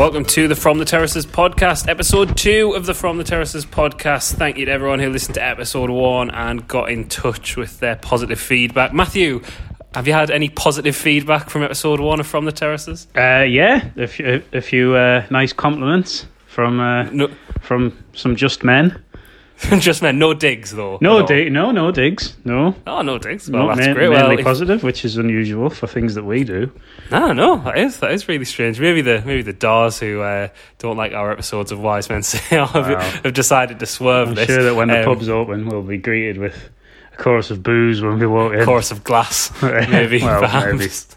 Welcome to the From the Terraces podcast, episode two of the From the Terraces podcast. Thank you to everyone who listened to episode one and got in touch with their positive feedback. Matthew, have you had any positive feedback from episode one of From the Terraces? Uh, yeah, a few, a few uh, nice compliments from uh, No, from some just men. just meant no digs though. No, dig, no, no digs, no. Oh, no digs. Well, Not that's ma- great. Mainly Well, if- positive, which is unusual for things that we do. No, no, that is that is really strange. Maybe the maybe the Dars who uh, don't like our episodes of Wise Men Say have, Wow. have decided to swerve I'm this. sure that when the Um, pub's open, we'll be greeted with a chorus of booze when we walk in. Chorus of glass, maybe Well, perhaps.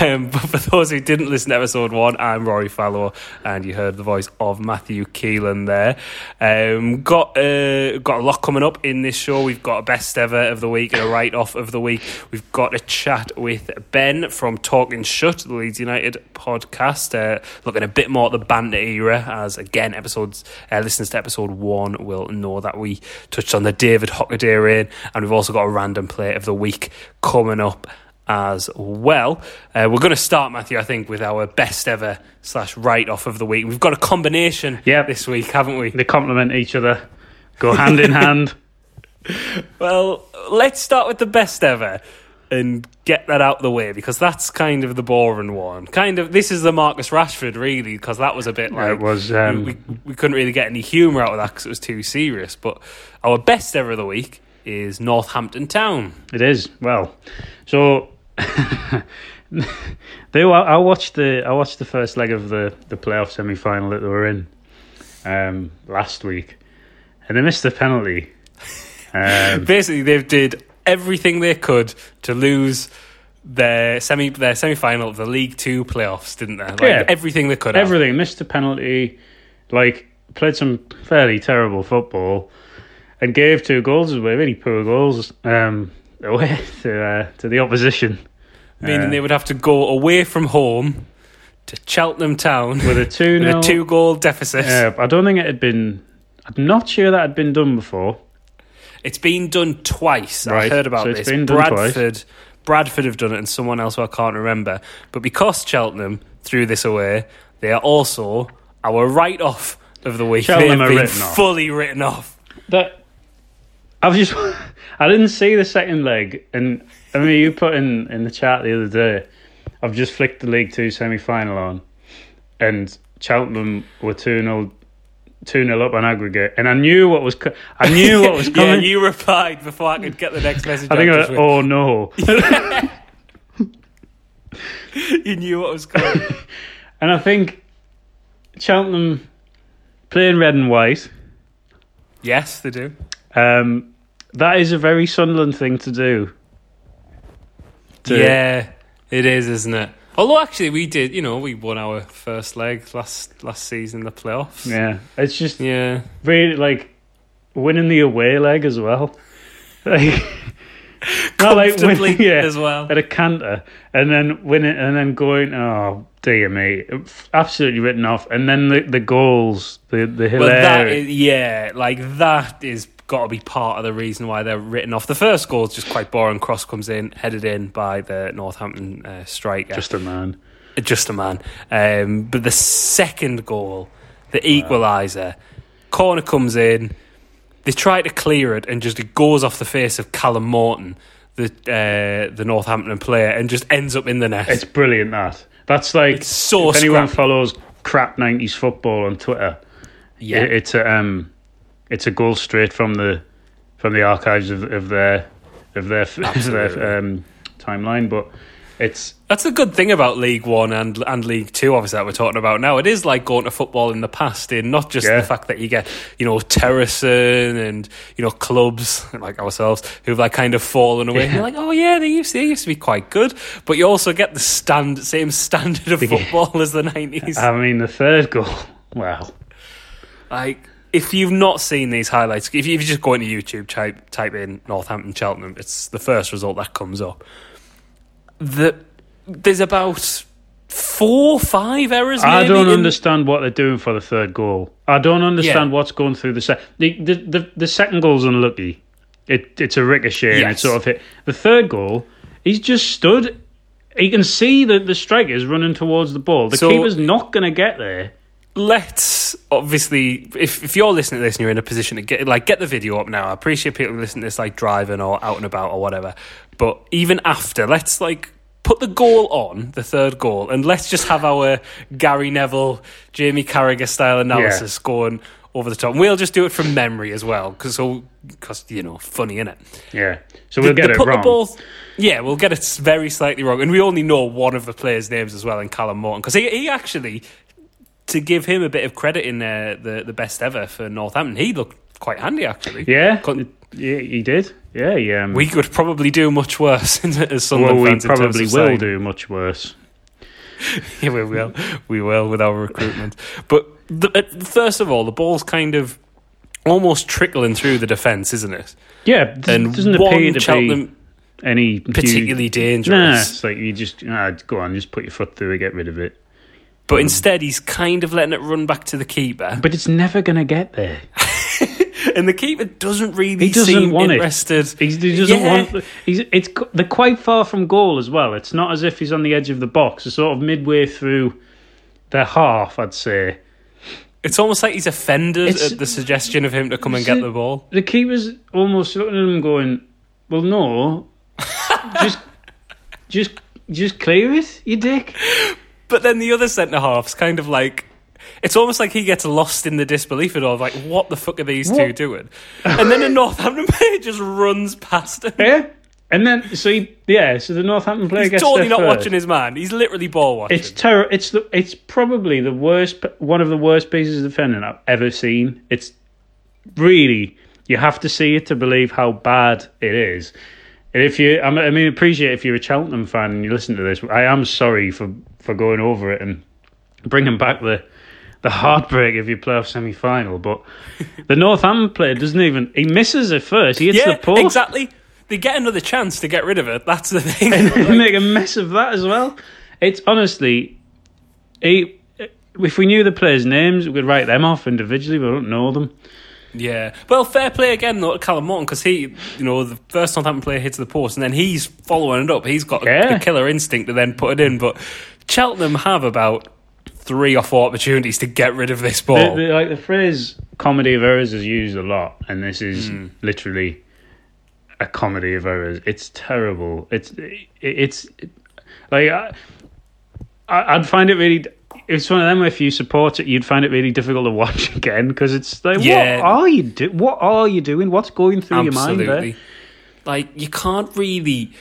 Um, but for those who didn't listen to episode one, I'm Rory Fallow, and you heard the voice of Matthew Keelan there. Um, got uh, got a lot coming up in this show. We've got a best ever of the week and a write off of the week. We've got a chat with Ben from Talking Shut, the Leeds United podcast, uh, looking a bit more at the banter era. As again, episodes uh, listeners to episode one will know that we touched on the David Hockaday reign, and we've also got a random play of the week coming up as well. Uh, we're going to start, Matthew, I think, with our best ever slash write off of the week. We've got a combination Yep. this week, haven't we? They complement each other, go hand in hand. Well, let's start with the best ever and get that out of the way because that's kind of the boring one. Kind of, this is the Marcus Rashford, really, because that was a bit like it was. Um, we, we, we couldn't really get any humour out of that because it was too serious. But our best ever of the week is Northampton Town. It is well. So they. were- I watched the. I watched the first leg of the the playoff semi final that they were in um, last week, and they missed the penalty. Um, Basically, they did everything they could to lose their semi their semi final of the League Two playoffs, didn't they? Like, Yeah. everything they could. have. everything missed the penalty, like played some fairly terrible football, and gave two goals away, really poor goals um, away to uh, to the opposition. meaning Uh, they would have to go away from home to Cheltenham Town with a two with a two goal deficit. Yeah, I don't think it had been. I'm not sure that had been done before. It's been done twice. I Right, heard about so it's this. been done Bradford, Bradford have done it, and someone else who I can't remember. But because Cheltenham threw this away, they are also our write-off of the week. Cheltenham they have are been written off. fully written off. That I've just I didn't see the second leg, and I mean you put in in the chat the other day. I've just flicked the League Two semi final on, and Cheltenham were two 0 two 0 up on aggregate, and I knew what was co- I knew what was yeah, coming. you replied before I could get the next message. I think I went, oh no, you knew what was coming. and I think Cheltenham playing red and white. yes, they do. Um, that is a very Sunderland thing to do. To- Yeah, it is, isn't it? Although actually, we did. You know, we won our first leg last last season, in the playoffs. yeah. It's just Yeah. really like winning the away leg as well. Like, not like winning, yeah, as well. at a canter, and then winning, and then going. Oh dear me, absolutely written off. And then the the goals, the the Well, that hilarious. is, yeah, like that is got to be part of the reason why they're written off. The first goal is just quite boring. Cross comes in, headed in by the Northampton uh, striker, just a man. just a man. Um, but the second goal, the equaliser, corner comes in. They try to clear it, and just it goes off the face of Callum Morton, the uh, the Northampton player, and just ends up in the net. It's brilliant. That that's like It's so if anyone scrappy. follows crap nineties football on Twitter, yeah, it, it's a um, it's a goal straight from the from the archives of, of their of their, of their um, timeline. But it's That's the good thing about League One and and League Two, obviously that we're talking about now. It is like going to football in the past, in not just Yeah. the fact that you get you know Terracing and you know clubs like ourselves who've like kind of fallen away. Yeah. You're like, oh yeah, they used to, they used to be quite good, but you also get the stand same standard of Yeah. football as the nineties. I mean the third goal. Wow. Like if you've not seen these highlights, if you, just go into YouTube, type type in Northampton Cheltenham, it's the first result that comes up. The there's about four, five errors. I don't in- understand what they're doing for the third goal. I don't understand what's going through the set. The, the the the second goal's unlucky. It it's a ricochet and it sort of hit. The third goal, he's just stood he can see that the striker's running towards the ball. The So- keeper's not going to get there. Let's obviously if, if you're listening to this and you're in a position to get like get the video up now i appreciate people listening to this like driving or out and about or whatever but even after let's like put the goal on the third goal and let's just have our gary neville jamie carragher style analysis going over the top and we'll just do it from memory as well because so because you know funny in it Yeah. So we'll get they it wrong. the ball yeah we'll get it very slightly wrong and we only know one of the players names as well in callum morton because he, he actually to give him a bit of credit in uh, the the best ever for Northampton, he looked quite handy actually. Yeah. Couldn't- Yeah, he did. Yeah, yeah. Um, We could probably do much worse as well, Sunderland we fans. probably will saying- do much worse. Yeah, we will. We will with our recruitment. But the, uh, first of all, the ball's kind of almost trickling through the defence, isn't it? Yeah, And doesn't appear to Cheltenham be any huge- particularly Nah, dangerous. it's like you just nah, go on, just put your foot through it, get rid of it. But instead, he's kind of letting it run back to the keeper, But it's never going to get there. and the keeper doesn't really He doesn't seem want it. He's, he doesn't Yeah. want. He's it's they're quite far from goal as well. It's not as if he's on the edge of the box. It's sort of midway through their half, I'd say. It's almost like he's offended It's- at the suggestion of him to come and get it- the ball. The keeper's almost looking at him, going, "Well, no, just, just, just clear it, you dick." But then the other centre half's kind of like. It's almost like he gets lost in the disbelief at all. Like, what the fuck are these two doing? And then a Northampton player just runs past him. Yeah, and then so he, yeah, so the Northampton player He's gets totally not first. watching his man. He's literally ball watching. It's terror. It's the. It's probably the worst. One of the worst pieces of defending I've ever seen. It's really you have to see it to believe how bad it is. And if you, I mean, appreciate if you're a Cheltenham fan and you listen to this. I am sorry for for going over it and bringing back the the heartbreak of your playoff semi final. But the Northampton player doesn't even. He misses it first. He hits yeah, the post. exactly. They get another chance to get rid of it. That's the thing. and they make a mess of that as well. It's honestly, he, if we knew the players' names, we could write them off individually. but We don't know them. Yeah. Well, fair play again though to Callum Morton because he, you know, the first Southampton player hits the post and then he's following it up. He's got Yeah. the killer instinct to then put it in. But Cheltenham have about three or four opportunities to get rid of this The, ball. the, like the phrase "comedy of errors" is used a lot, and this is Hmm. literally a comedy of errors. It's terrible. It's it, it's like I- I'd find it really. It's one of them. where If you support it, you'd find it really difficult to watch again because it's like, Yeah. what are you do? What are you doing? What's going through your mind there? Like you can't really.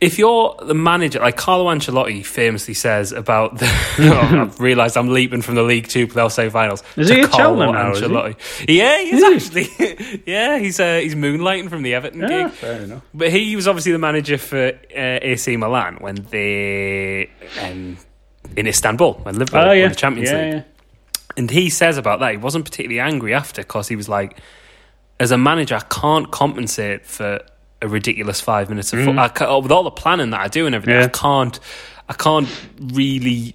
If you're the manager, like Carlo Ancelotti famously says about the, oh, I've realised I'm leaping from the League Two playoff semi-finals. Is to he at Carlo Cheltenham now, is he? Ancelotti. Yeah, he's Is actually. yeah, he's uh, he's moonlighting from the Everton Yeah, gig. fair enough. But he was obviously the manager for uh, AC Milan when they um, in Istanbul when Liverpool Oh won the Champions yeah, League. yeah. And he says about that he wasn't particularly angry after because he was like, as a manager, I can't compensate for a ridiculous five minutes of football. I with all the planning that I do and everything. Mm. Yeah. I can't, I can't really.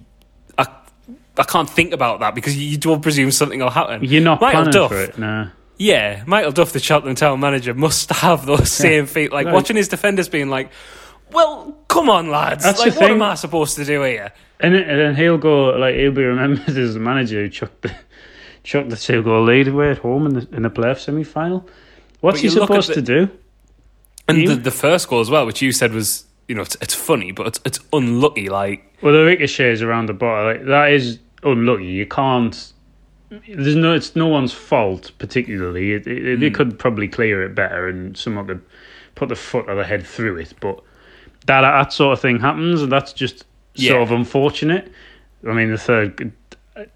I, I can't think about that because you don't presume something will happen. You're not Michael planning Duff, for it, no. yeah, Michael Duff, the Cheltenham Town manager, must have those same feet. Like watching his defenders being like, "Well, come on, lads! That's like, what thing. am I supposed to do here?" And, then- and then he'll go like he'll be remembered as the manager who chucked the chucked the two goal lead away at home in the in the playoff semi final. What's he you look at supposed the- to do? And the, the first goal as well, which you said was, you know, it's, it's funny, but it's, it's unlucky. Like, Well, the ricochets around the bottom like that is unlucky. You can't. There's no. It's no one's fault particularly. It, it, Hmm. They could probably clear it better, and someone could put the foot or the head through it. But that that sort of thing happens, and that's just Yeah. sort of unfortunate. I mean, the third. I,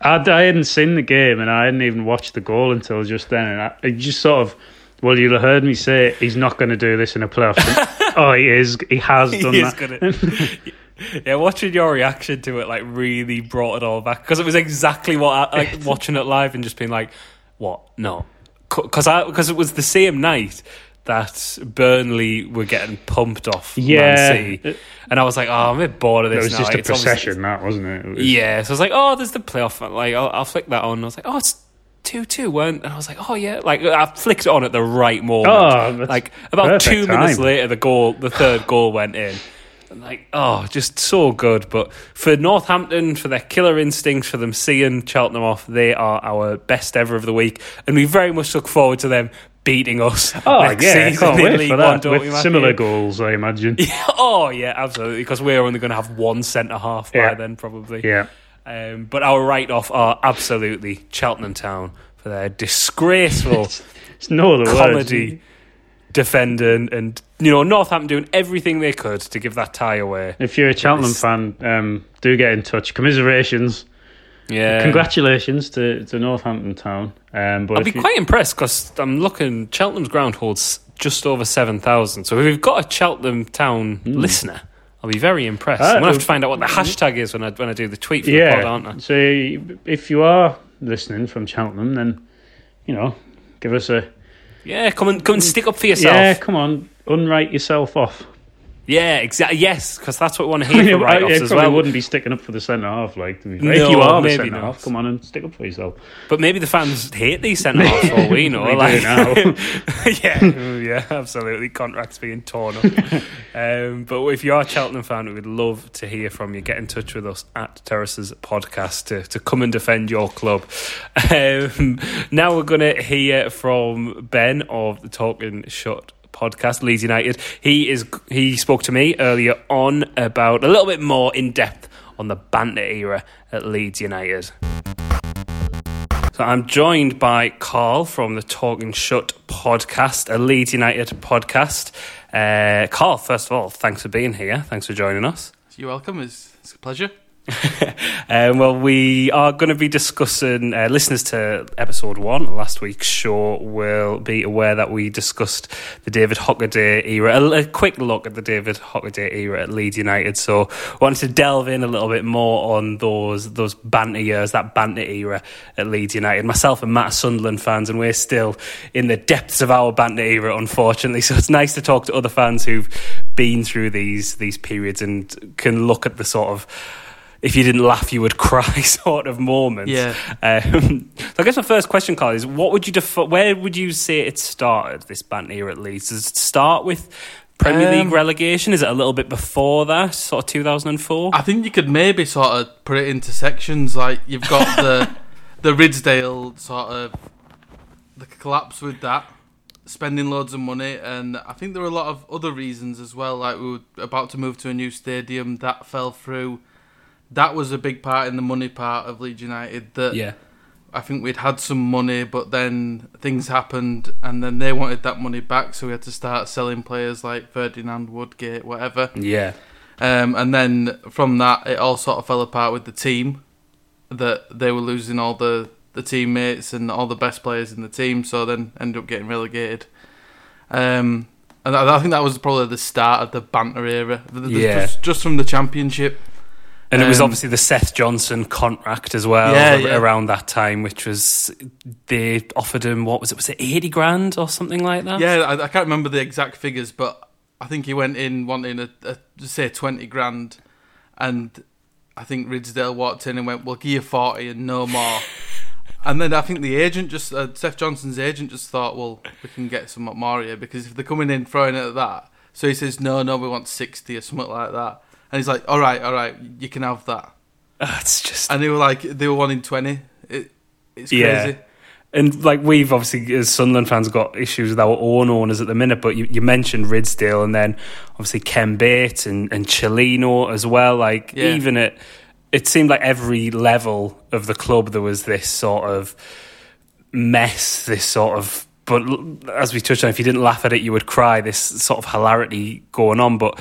I, I hadn't seen the game, and I hadn't even watched the goal until just then, and I, I just sort of. Well, you'll have heard me say he's not going to do this in a playoff. oh, he is. He has done he that. gonna. yeah, watching your reaction to it like really brought it all back because it was exactly what I like watching it live and just being like, "What? No," because I because it was the same night that Burnley were getting pumped off Yeah. Man City, and I was like, "Oh, I'm a bit bored of this. It was now." just a it's procession, that wasn't it? It was- Yeah, so I was like, "Oh, there's the playoff." Like, I'll, I'll flick that on. I was like, "Oh, it's." Two two weren't, and I was like, "Oh yeah!" Like I flicked it on at the right moment. Oh, like about two perfect minutes later, the goal, the third goal went in, like oh, just so good. But for Northampton, for their killer instinct, for them seeing Cheltenham off, they are our best ever of the week, and we very much look forward to them beating us. Oh next yeah, season can't wait League for One, that. don't With Matthew? similar goals, I imagine. Yeah, oh yeah, absolutely. Because we're only going to have one centre half by Yeah. then, probably. Yeah. Um, but our write off are absolutely Cheltenham Town for their disgraceful It's no other comedy words. defending and you know Northampton doing everything they could to give that tie away. If you're a Cheltenham fan, um, do get in touch. Commiserations. Yeah, Congratulations to, to Northampton Town. Um, but I'll if be you- quite impressed because I'm looking. Cheltenham's ground holds just over seven thousand. So if we've got a Cheltenham Town listener, I'll be very impressed. Ah, I'm gonna have uh, to find out what the hashtag is when I when I do the tweet for yeah. the pod, aren't I? So if you are listening from Cheltenham, then you know, give us a Yeah, come and come and stick up for yourself. yeah. Come on, unwrite yourself off. Yeah, exactly. Yes, because that's what we want to I hear from I, write-offs I as well. wouldn't be sticking up for the centre half. Like, to be fair. No, if you are the maybe centre not. half, come on and stick up for yourself. But maybe the fans hate these centre halves for all we know. We do like, yeah, yeah, absolutely. Contracts being torn up. um, but if you are a Cheltenham fan, we would love to hear from you. Get in touch with us at Terraces Podcast to, to come and defend your club. Um, now we're going to hear from Ben of the Talking Shut podcast leeds united he is he spoke to me earlier on about a little bit more in depth on the banter era at leeds united so I'm joined by Carl from the Talking Shut podcast, a Leeds United podcast. Uh, Carl, first of all, thanks for being here. Thanks for joining us. You're welcome. It's, it's a pleasure. Um, well, we are going to be discussing, uh, listeners to episode one, last week's show, will be aware that we discussed the David Hockaday era, a, a quick look at the David Hockaday era at Leeds United. So, wanted to delve in a little bit more on those those banter years, that banter era at Leeds United. Myself and Matt Sunderland fans, and we're still in the depths of our banter era, unfortunately. So, it's nice to talk to other fans who've been through these these periods and can look at the sort of if you didn't laugh, you would cry sort of moments. Yeah. Um, so I guess my first question, Carl, is what would you defi- where would you say it started, this banter at least? Does it start with Premier Um, League relegation? Is it a little bit before that, sort of 2004? I think you could maybe sort of put it into sections. Like you've got the the Ridsdale sort of the collapse with that, spending loads of money, and I think there were a lot of other reasons as well. Like we were about to move to a new stadium, that fell through. That was a big part in the money part of Leeds United. That yeah. I think we'd had some money, but then things happened, and then they wanted that money back, so we had to start selling players like Ferdinand, Woodgate, whatever. Yeah. Um, and then from that, it all sort of fell apart with the team. That they were losing all the, the teammates and all the best players in the team, so then ended up getting relegated. Um, and I, I think that was probably the start of the banter era. The- the- Yeah. Just, just from the championship. And it was Um, obviously the Seth Johnson contract as well Yeah, yeah. around that time, which was they offered him what was it? Was it eighty grand or something like that? Yeah, I, I can't remember the exact figures, but I think he went in wanting a, a say twenty grand, and I think Ridsdale walked in and went, "We'll give you forty and no more." and then I think the agent just uh, Seth Johnson's agent just thought, "Well, we can get some more here because if they're coming in throwing it at that," so he says, "No, no, we want sixty or something like that." And he's like, "All right, all right, you can have that." It's just And they were like, they were wanting twenty. It, it's Yeah. crazy. And like we've obviously as Sunderland fans got issues with our own owners at the minute, but you, you mentioned Ridsdale and then obviously Ken Bates and, and Cellino as well. Like Yeah. even at it seemed like every level of the club there was this sort of mess, this sort of but as we touched on, if you didn't laugh at it, you would cry. This sort of hilarity going on, but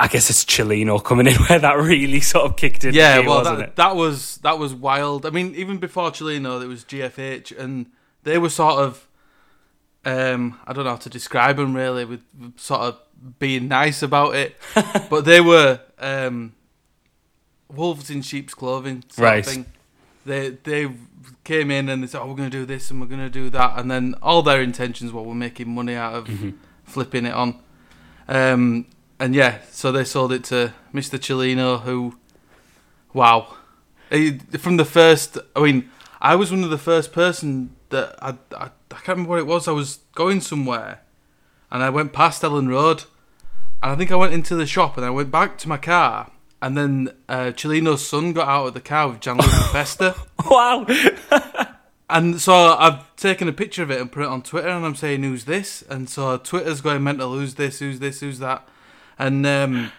I guess it's Cellino coming in where that really sort of kicked in. Yeah, gear, well, that, it? that was that was wild. I mean, even before Cellino, there was GFH, and they were sort of, um, I don't know how to describe them really, with, sort of being nice about it, but they were um, wolves in sheep's clothing, sort Right. of thing. They they came in and they said, "Oh, we're going to do this and we're going to do that," and then all their intentions were we're making money out of Mm-hmm. flipping it on. Um, and yeah, so they sold it to Mr. Cellino, who, wow, He- from the first. I mean, I was one of the first person that I, I I can't remember what it was. I was going somewhere, and I went past Elland Road, And I think I went into the shop and I went back to my car. And then uh, Cellino's son got out of the car with Gianluca Festa. Wow. And so I've taken a picture of it and put it on Twitter, and I'm saying, "Who's this?" And so Twitter's going mental. Who's this? Who's this? Who's that? And um,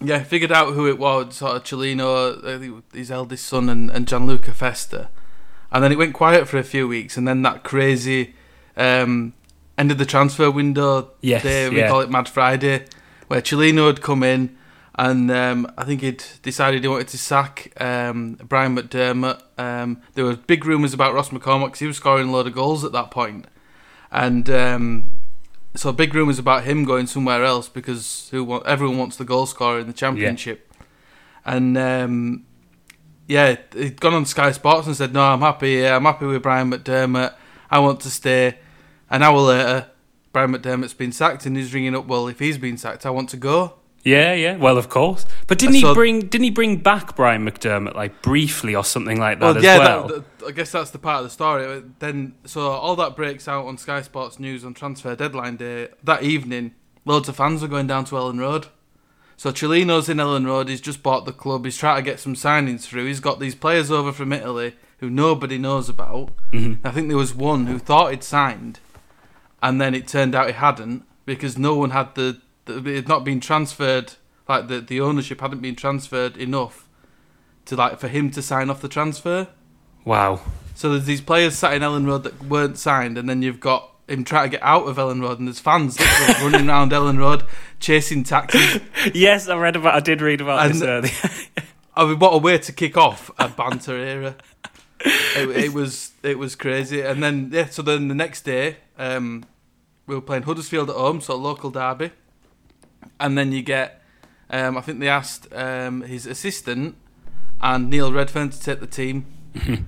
yeah, figured out who it was. Sort of Cellino, uh, his eldest son, and, and Gianluca Festa. And then it went quiet for a few weeks, and then that crazy um, end of the transfer window Yes, day. We yeah. call it Mad Friday, where Cellino had come in. And um, I think he'd decided he wanted to sack um, Brian McDermott. Um, there were big rumours about Ross McCormack 'cause he was scoring a load of goals at that point. And um, so big rumours about him going somewhere else because who want, everyone wants the goal scorer in the championship. And um, yeah, he'd gone on Sky Sports and said, "No, I'm happy. here. I'm happy with Brian McDermott. I want to stay." An hour later, Brian McDermott's been sacked, and he's ringing up. Well, if he's been sacked, I want to go. Yeah, yeah. Well, of course. But didn't he bring? Didn't he bring back Brian McDermott like briefly or something like that well, as yeah, well? that- that- I guess that's the part of the story. Then, so all that breaks out on Sky Sports News on transfer deadline day. That evening, loads of fans are going down to Elland Road. So Cellino's in Elland Road. He's just bought the club. He's trying to get some signings through. He's got these players over from Italy who nobody knows about. Mhm. I think there was one who thought he'd signed, and then it turned out he hadn't because no one had the it had not been transferred. Like the the ownership hadn't been transferred enough to like for him to sign off the transfer. Wow. So there's these players sat in Elland Road that weren't signed, and then you've got him trying to get out of Elland Road, and there's fans running around Elland Road chasing taxis. Yes, I read about. I did read about And- this earlier. I mean, what a way to kick off a banter era. It, it was it was crazy, and then yeah. So then the next day, um, we were playing Huddersfield at home, so a local derby, and then you get, um, I think they asked um, his assistant and Neil Redfearn to take the team.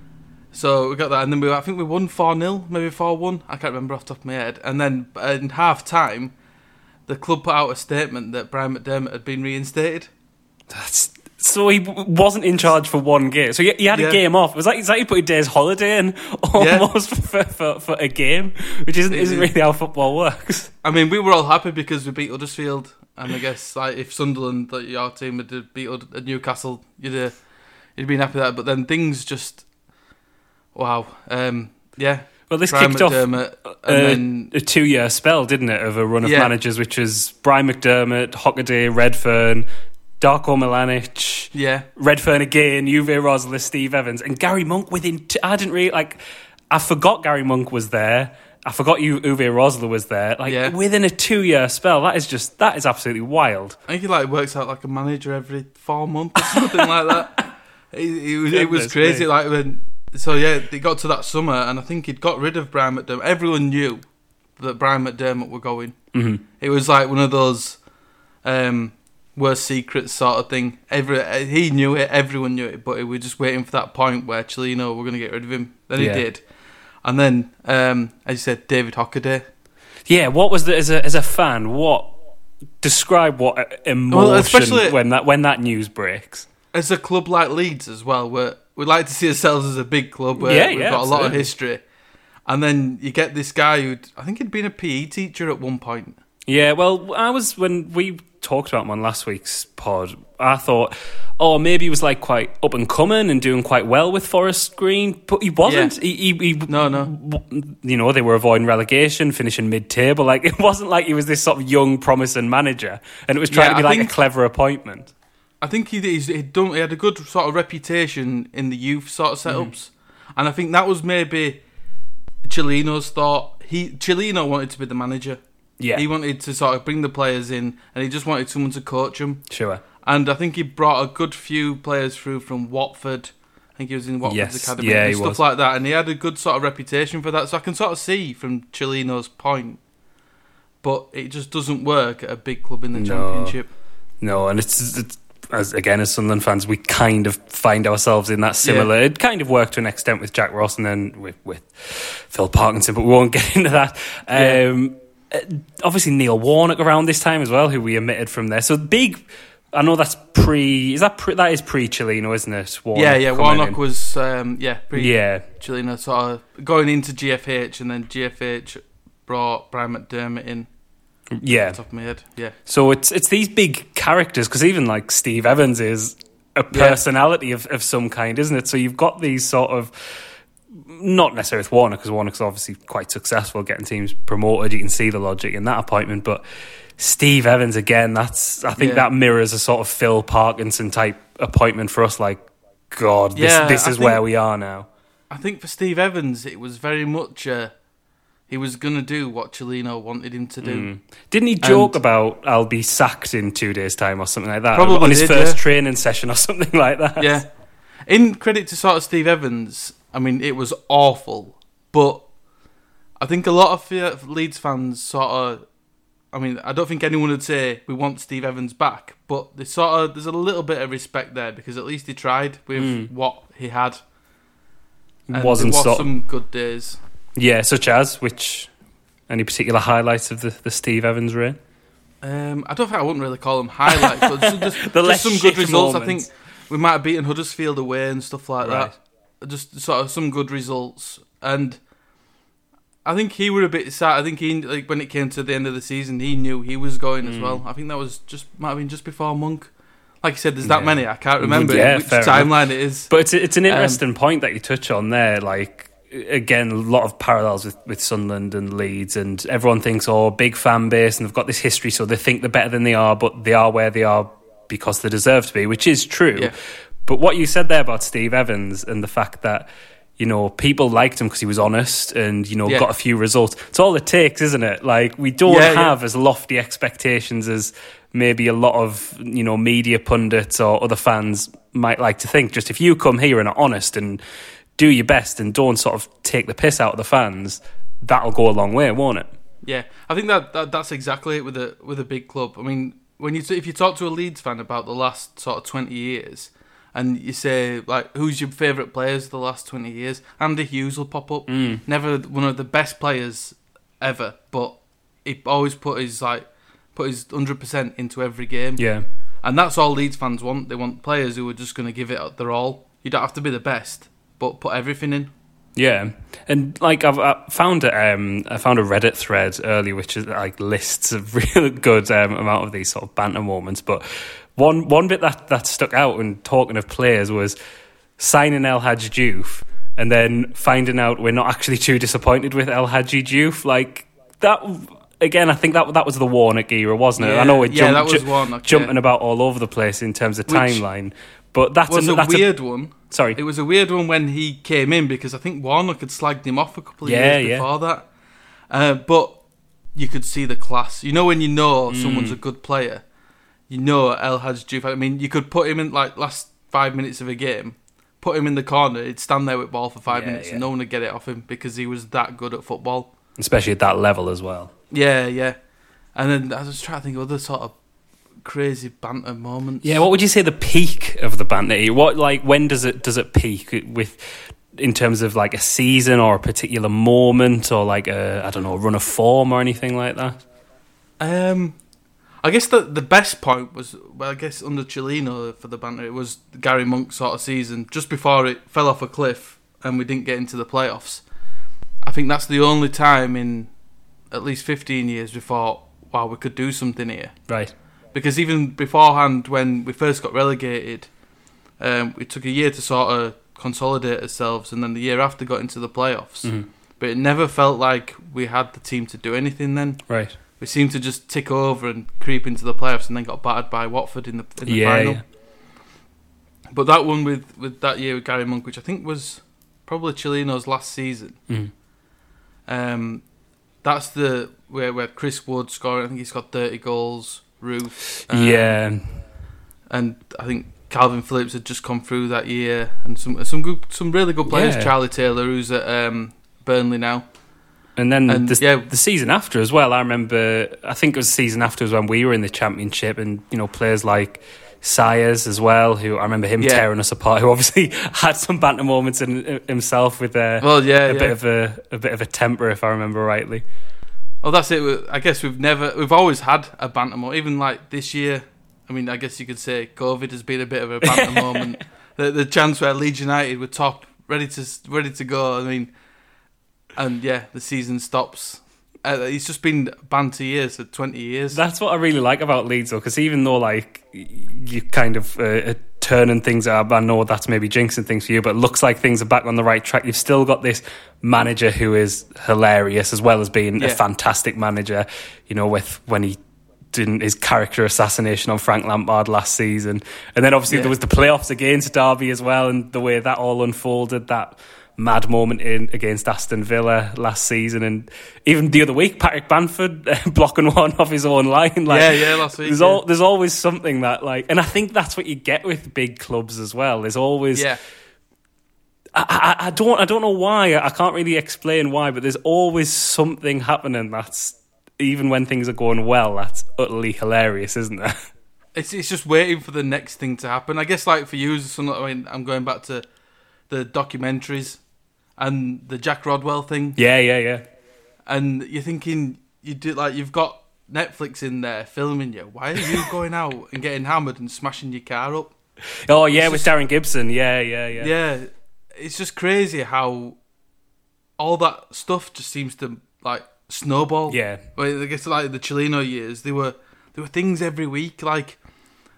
so we got that, and then we I think we won four 0 maybe four one. I can't remember off the top of my head. And then in half time, the club put out a statement that Brian McDermott had been reinstated. That's, so he wasn't in charge for one game. So he, he had Yeah. a game off. It was like it's like he put a day's holiday in almost for, for, for a game, which isn't isn't really how football works. I mean, we were all happy because we beat Huddersfield, and I guess like if Sunderland, like your team, had beat uh, Newcastle, you'd uh, you'd been happy with that. But then things just, wow, um, yeah. Well, this Brian kicked off McDermott, uh, and then a two-year spell, didn't it, of a run of Yeah. managers, which was Brian McDermott, Hockaday, Redfearn, Darko Milanic, yeah, Redfearn again, Uwe Rosler, Steve Evans, and Gary Monk. Within, t- I didn't really like. I forgot Gary Monk was there. I forgot you, Uwe Rosler was there. Like Yeah. within a two-year spell, that is just that is absolutely wild. I think he like works out like a manager every four months or something like that. It, it was, it was crazy. me. Like when, so yeah, they got to that summer, and I think he'd got rid of Brian McDermott. Everyone knew that Brian McDermott were going. hmm It was like one of those um, worst secrets sort of thing. Every he knew it, everyone knew it, but we were just waiting for that point where Cellino were going to get rid of him. Then Yeah. he did, and then um, as you said, David Hockaday. Yeah, what was the as a as a fan? What describe what uh, emotion especially- when that when that news breaks? As a club like Leeds as well, where we like to see ourselves as a big club where Yeah, we've yeah, got a lot of history, and then you get this guy who I think he'd been a PE teacher at one point. Yeah, well, I was when we talked about him on last week's pod. I thought, oh, maybe he was like quite up and coming and doing quite well with Forest Green, but he wasn't. He, he, he, No, no. You know, they were avoiding relegation, finishing mid-table. Like it wasn't like he was this sort of young, promising manager, and it was trying Yeah, to be I like think- a clever appointment. I think he he's, he'd done he had a good sort of reputation in the youth sort of mm. setups, and I think that was maybe Cellino's thought. He Cellino wanted to be the manager. Yeah, He wanted to sort of bring the players in, and he just wanted someone to coach them. sure. And I think he brought a good few players through from Watford. I think he was in Watford's Yes, academy yeah, and stuff was. like that, and he had a good sort of reputation for that. So I can sort of see from Cellino's point, but it just doesn't work at a big club in the No. championship. No, and it's, it's as again as Sunderland fans, we kind of find ourselves in that similar. It kind of worked to an extent with Jack Ross and then with, with Phil Parkinson, but we won't get into that. Um, uh, obviously, Neil Warnock around this time as well, who we omitted from there. So big. I know that's pre. Is that pre, that is pre Cellino, isn't it? Warnock yeah, yeah. Warnock in. was um, yeah pretty Yeah, Cellino sort of going into GFH, and then GFH brought Brian McDermott in. Yeah. Top of my head, yeah. So it's it's these big characters because even like Steve Evans is a Yeah. personality of, of some kind, isn't it? So you've got these sort of not necessarily with Warner because Warner's obviously quite successful getting teams promoted. You can see the logic in that appointment, but Steve Evans again, that's I think Yeah. that mirrors a sort of Phil Parkinson type appointment for us. Like, God, this Yeah, this is where we are now. I think for Steve Evans, it was very much uh, he was gonna do what Cellino wanted him to do. Mm. Didn't he joke And- about I'll be sacked in two days' time or something like that? Probably on his did, first yeah. training session or something like that. Yeah. In credit to sort of Steve Evans, I mean, it was awful, but I think a lot of Leeds fans sort of. I mean, I don't think anyone would say we want Steve Evans back, but they sort of there's a little bit of respect there because at least he tried with Mm. what he had. And Wasn't there was some good days. Yeah, such as which any particular highlights of the, the Steve Evans reign? Um, I don't think I wouldn't really call them highlights, but just, just, The just some good results. I think we might have beaten Huddersfield away and stuff like Right. that. Just sort of some good results, and I think he were a bit sad. I think he like when it came to the end of the season, he knew he was going as Mm. well. I think that was just might have been just before Monk. Like you said, there's that Yeah. many. I can't remember Yeah, which timeline it is. But it's it's an Um, interesting point that you touch on there. Like again, a lot of parallels with, with Sunderland and Leeds, and everyone thinks, oh, big fan base, and they've got this history, so they think they're better than they are, but they are where they are because they deserve to be, which is true. Yeah. But what you said there about Steve Evans and the fact that you know people liked him because he was honest and you know Yeah. got a few results. It's all it takes, isn't it? Like we don't Yeah, yeah. have as lofty expectations as maybe a lot of you know media pundits or other fans might like to think. Just if you come here and are honest and do your best and don't sort of take the piss out of the fans, that'll go a long way, won't it? Yeah, I think that, that that's exactly it with a with a big club. I mean, when you if you talk to a Leeds fan about the last sort of twenty years, and you say like, who's your favourite players of the last twenty years? Andy Hughes will pop up. Mm. Never one of the best players ever, but he always put his like put his hundred percent into every game. Yeah. And that's all Leeds fans want. They want players who are just going to give it their all. You don't have to be the best, but put everything in. Yeah, and like I've I found a, um, I found a Reddit thread earlier, which is like lists of really good um, amount of these sort of banter moments. But one one bit that that stuck out when talking of players was signing El Hadji Diouf and then finding out we're not actually too disappointed with El Hadji Diouf. Like that again, I think that that was the Warnock era, wasn't it? I know we're yeah, jump- that was ju- Warnock, yeah. jumping about all over the place in terms of Which timeline, but that's was a, a that's weird one. sorry. It was a weird one when he came in because I think Warnock had slagged him off a couple of Yeah, years yeah. before that. Uh, but you could see the class. You know when you know someone's Mm. a good player, you know El Hadji Diouf. I mean, you could put him in like last five minutes of a game, put him in the corner, he'd stand there with ball for five Yeah, minutes yeah. and no one would get it off him because he was that good at football. especially at that level as well. Yeah, yeah. And then I was trying to think of other sort of crazy banter moments. Yeah, what would you say the peak of the banter? What like when does it does it peak with in terms of like a season or a particular moment or like a I don't know run of form or anything like that? Um, I guess the the best point was well, I guess under Cellino for the banter, it was Gary Monk sort of season just before it fell off a cliff and we didn't get into the playoffs. I think that's the only time in at least fifteen years before wow we could do something here Right. because even beforehand when we first got relegated, um, we took a year to sort of consolidate ourselves and then the year after got into the playoffs. Mhm. But it never felt like we had the team to do anything then Right. We seemed to just tick over and creep into the playoffs, and then got battered by Watford in the, in the Yeah, final. yeah. But that one with, with that year with Gary Monk, which I think was probably Cellino's last season. Mhm. Um, that's the where where Chris Wood scored. I think he's got thirty goals. Roof. um, yeah. and I think Kalvin Phillips had just come through that year, and some some good, some really good players. Yeah. Charlie Taylor, who's at um, Burnley now. And then And, the, yeah. the season after as well. I remember. I think it was the season after was when we were in the championship, and you know players like Sayers as well. Who I remember him Yeah. tearing us apart. Who obviously had some banter moments in himself with uh, Well, yeah, a yeah. bit of a a bit of a temper, if I remember rightly. Well, that's it. I guess we've never, we've always had a banter moment. Even like this year, I mean, I guess you could say COVID has been a bit of a banter moment. The, the chance where Leeds United were top, ready to ready to go. I mean, and yeah, the season stops, Uh, it's just been banter years for twenty years. That's what I really like about Leeds, though, because even though like you kind of uh, turning things up, I know that's maybe jinxing things for you, but it looks like things are back on the right track. You've still got this manager who is hilarious, as well as being Yeah. a fantastic manager. You know, with when he didn't his character assassination on Frank Lampard last season, and then obviously Yeah. there was the playoffs against Derby as well, and the way that all unfolded. That mad moment in against Aston Villa last season, and even the other week, Patrick Bamford blocking one off his own line. Like, Yeah, yeah, last week, There's yeah. all there's always something that like, and I think that's what you get with big clubs as well. There's always yeah, I, I, I don't I don't know why I can't really explain why, but there's always something happening that's even when things are going well, that's utterly hilarious, isn't it? it's it's just waiting for the next thing to happen. I guess like for you, I mean, I'm going back to the documentaries and the Jack Rodwell thing, yeah, yeah, yeah. and you're thinking you do like you've got Netflix in there filming you. Why are you going out and getting hammered and smashing your car up? Oh yeah, It's with just- Darren Gibson. Yeah, yeah, yeah. Yeah, it's just crazy how all that stuff just seems to like snowball. Yeah. Well, I guess like the Cellino years, there were there were things every week. Like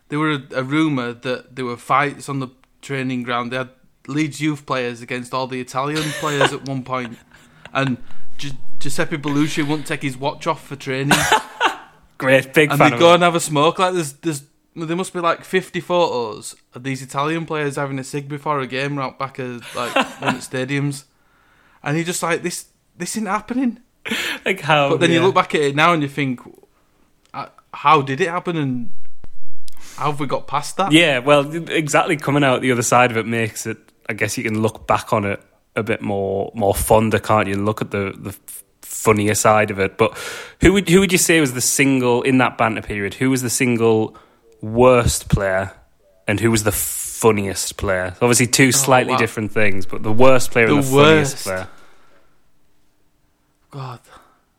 there were a, a rumor that there were fights on the training ground. They had Leeds youth players against all the Italian players at one point, and Gi- Giuseppe Bellusci wouldn't take his watch off for training, Great, big and fan they'd of go and have a smoke. Like there's there's there must be like 50 photos of these Italian players having a cig before a game right back at like one of the stadiums, and you're just like this this isn't happening. Like how? But then you Oh, look back at it now and you think, uh, how did it happen and how have we got past that? Yeah, well, exactly. Coming out the other side of it makes it. I guess you can look back on it a bit more more fonder, can't you? And look at the the funnier side of it. But who would who would you say was the single in that banter period? Who was the single worst player, and who was the funniest player? Obviously, two slightly Oh, wow. different things, but the worst player and The the funniest worst. player. God,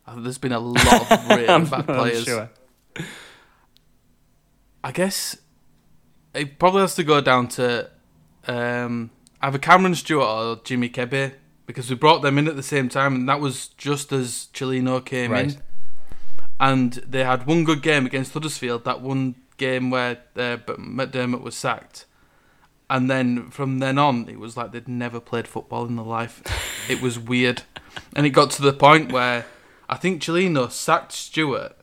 uh, there's been a lot of really bad players. sure. I guess it probably has to go down to um, either Cameron Stewart or Jimmy Kebe because we brought them in at the same time, and that was just as Cellino came Right. in. And they had one good game against Huddersfield, that one game where uh, McDermott was sacked. And then from then on, it was like they'd never played football in their life. it was weird. And it got to the point where I think Cellino sacked Stewart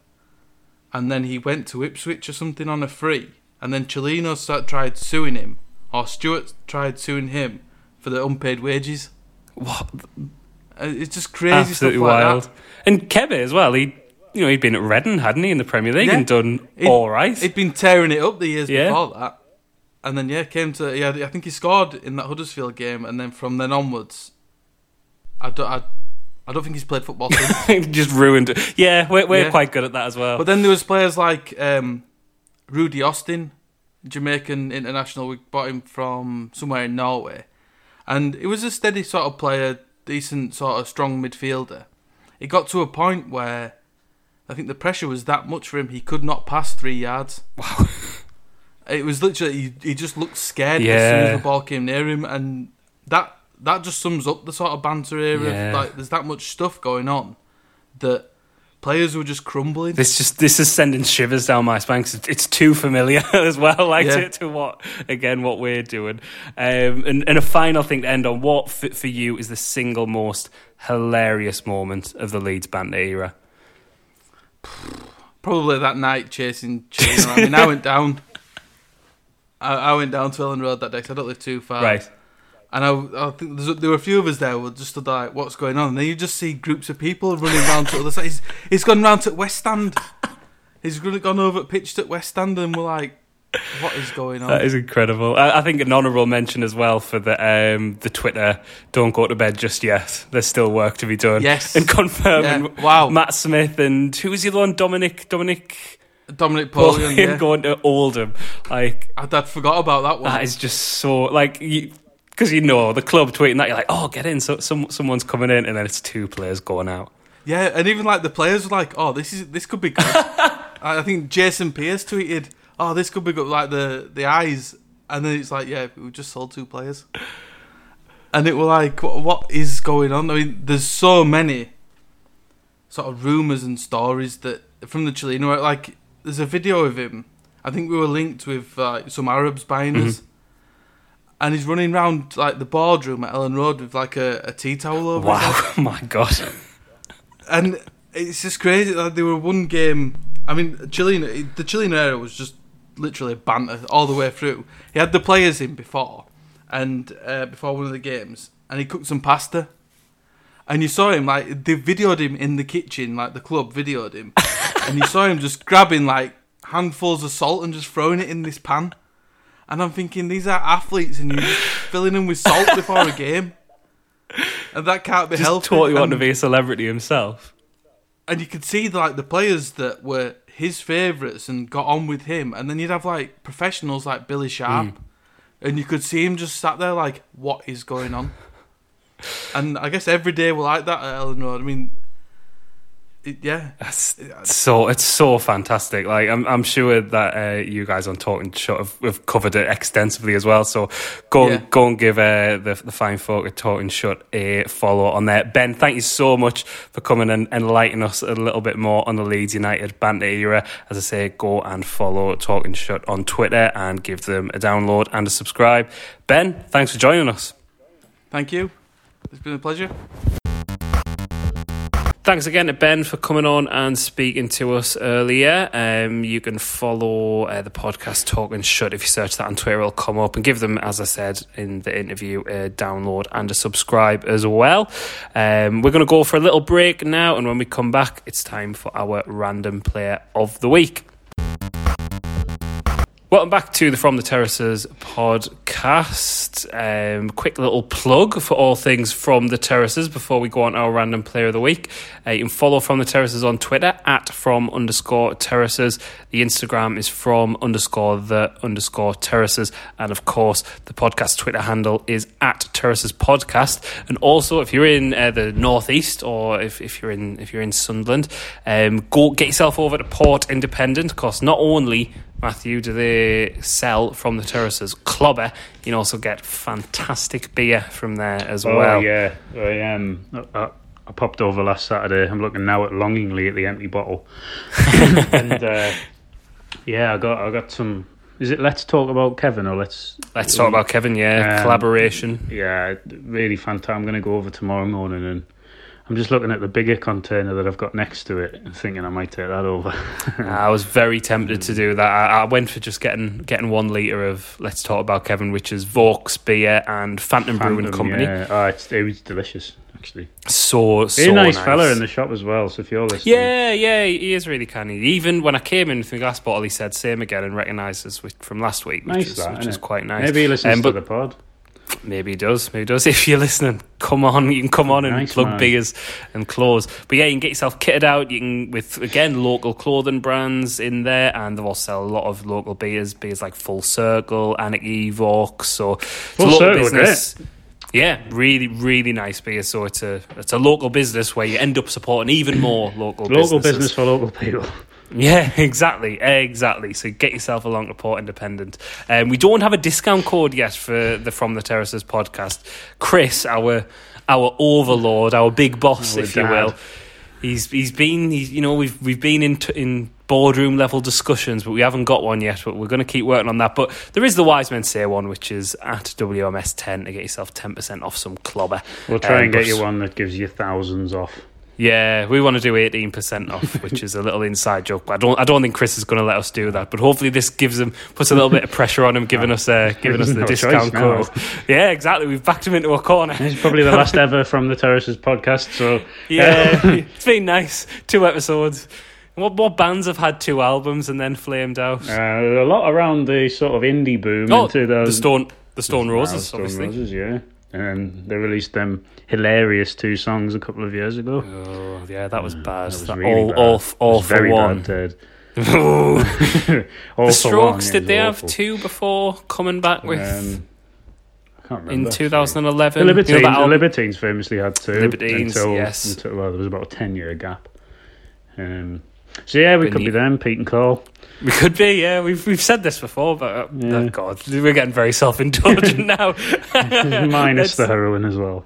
and then he went to Ipswich or something on a free. And then Cellino start, tried suing him, or Stewart tried suing him for the unpaid wages. What? Uh, It's just crazy Absolutely stuff like wild. that. And Kebe as well. He, you know, he'd been at Reading, hadn't he, in the Premier League, Yeah. and done He'd- all right. He'd been tearing it up the years Yeah. before that. And then, yeah, came to, yeah, I think he scored in that Huddersfield game. And then from then onwards, I don't, I, I don't think he's played football since. just ruined it. Yeah, we're, we're Yeah. quite good at that as well. But then there was players like um, Rudy Austin, Jamaican international. We bought him from somewhere in Norway, and he was a steady sort of player, decent sort of strong midfielder. It got to a point where I think the pressure was that much for him he could not pass three yards. Wow. It was literally he, he just looked scared as soon as the ball came near him, and that that just sums up the sort of banter era. Yeah. Like there's that much stuff going on that players were just crumbling. this just this is sending shivers down my spine it's- too familiar as well, like Yeah. to, to what again what we're doing. Um, and, and a final thing to end on: what for, for you is the single most hilarious moment of the Leeds band era? Probably that night chasing Cellino. I mean, I went down. I, I went down to Elland Road that day I don't live too far. right. And I, I think there's, there were a few of us there who just stood like, what's going on? And then you just see groups of people running around to other side. He's, he's gone round to West Stand. He's gone gone over pitched at West Stand and we're like, what is going on? That is incredible. I, I think an honourable mention as well for the um, the Twitter. Don't go to bed just yet. There's still work to be done. Yes. and confirming Yeah. Wow. Matt Smith and who was the other one? Dominic Dominic Dominic Poleon, Poleon yeah. going to Oldham. Like I'd, I'd forgot about that one. that is just so like because you, know the club tweeting that you're like oh get in so some someone's coming in and then it's two players going out. Yeah, and even like the players were like, "Oh, this is this could be good." I think Jason Pearce tweeted, "Oh, this could be good." Like the the eyes, and then it's like, "Yeah, we just sold two players," and it were like, "What, what is going on?" I mean, there's so many, sort of rumors and stories that from the Chilean, like there's a video of him. I think we were linked with uh, some Arabs buying us, and he's running around like the boardroom at Elland Road with like a, a tea towel over. Wow, my God. and it's just crazy. Like they were one game. I mean, Cellino. The Cellino era was just literally banter all the way through. He had the players in before, and uh, before one of the games, and he cooked some pasta. And you saw him like they videoed him in the kitchen, like the club videoed him, and you saw him just grabbing like handfuls of salt and just throwing it in this pan. And I'm thinking these are athletes, and you're filling them with salt before a game, and that can't be Just healthy. totally wanting to be a celebrity himself. and you could see like the players that were his favourites and got on with him, and then you'd have like professionals like Billy Sharp, hmm. and you could see him just sat there like, what is going on? and I guess every day we're like that at Elland Road. I mean, yeah, That's so it's so fantastic. Like I'm, I'm sure that uh, you guys on Talking Shut have, have covered it extensively as well. So go Yeah. and go and give uh, the the fine folk at Talking Shut a follow on there. Ben, thank you so much for coming and enlightening us a little bit more on the Leeds United banter era. As I say, go and follow Talking Shut on Twitter and give them a download and a subscribe. Ben, thanks for joining us. thank you. It's been a pleasure. Thanks again to Ben for coming on and speaking to us earlier. Um, you can follow uh, the podcast Talking Shut if you search that on Twitter, it'll come up and give them, as I said in the interview, a download and a subscribe as well. Um, we're going to go for a little break now, and when we come back, it's time for our random player of the week. Welcome back to the From the Terraces podcast. Um, quick little plug for all things From the Terraces before we go on our random player of the week. Uh, you can follow From the Terraces on Twitter at From underscore Terraces. The Instagram is From underscore the underscore Terraces. And of course, the podcast Twitter handle is at Terraces Podcast. And also, if you're in uh, the Northeast or if, if you're in if you're in Sunderland, um, go get yourself over to Port Independent because not only Matthew, do they sell from the terraces clobber? You can also get fantastic beer from there as Oh well. yeah, I um, I, I popped over last Saturday. I'm looking now at longingly at the empty bottle, and uh, yeah, I got I got some. Is it Let's Talk About Kevin or Let's Let's talk about Kevin. Yeah, Um, collaboration. Yeah, really fantastic. I'm going to go over tomorrow morning and I'm just looking at the bigger container that I've got next to it and thinking I might take that over. I was very tempted to do that. I, I went for just getting getting one liter of Let's talk about Kevin, which is Vaux beer and Phantom, Brewing Phantom, Company. Yeah. Oh, it's, it was delicious, actually. So so nice, nice fella in the shop as well. So if you're listening, Yeah, yeah, he is really canny. Even when I came in with my glass bottle, he said "same again" and recognised us from last week, which nice is that, which is quite nice. Maybe he listens Um, to the pod. Maybe he does. Maybe he does. If you're listening, come on. You can come on and Nice plug man. beers and clothes. But yeah, you can get yourself kitted out. You can with again local clothing brands in there, and they'll sell a lot of local beers. Beers like Full Circle, Anarchy, Vaux. So Full a local Circle, business. Yeah, really, really nice beer. So it's a it's a local business where you end up supporting even more local Local businesses. business for local people. Yeah, exactly, exactly. So get yourself along to Port Independent. Um, we don't have a discount code yet for the From the Terraces podcast. Chris, our our overlord, our big boss, Our if you will, he's he's been he's, you know we've we've been in t- in boardroom level discussions, but we haven't got one yet. But we're going to keep working on that. But there is the Wise Men Say one, which is at WMS ten to get yourself ten percent off some clobber. We'll try Um, and get you one that gives you thousands off. Yeah, we want to do eighteen percent off, which is a little inside joke. I don't, I don't think Chris is going to let us do that. But hopefully, this gives him puts a little bit of pressure on him, giving us, uh, giving us the No discount code. Yeah, exactly. We've backed him into a corner. It's probably the last ever from the Terraces podcast. So Yeah, it's been nice. Two episodes. What what bands have had two albums and then flamed out? uh, a lot around the sort of indie boom oh, into the those Stone, the Stone Roses, Stone obviously. Roses, yeah. And they released them hilarious two songs a couple of years ago. Oh, yeah, that was bad. That was That- really all, bad. all, all for very one. bad, Ted. the Strokes, one, did they was have two before coming back with Um, I can't remember. in 2011? The Libertines, You know, the Libertines famously had two. Libertines, until, yes. Until, well, there was about a 10 year gap. Um, so, yeah, we could be them, Pete and Cole. We could be, yeah. We've we've said this before, but uh, Yeah. oh God, we're getting very self indulgent now. Minus the heroin as well.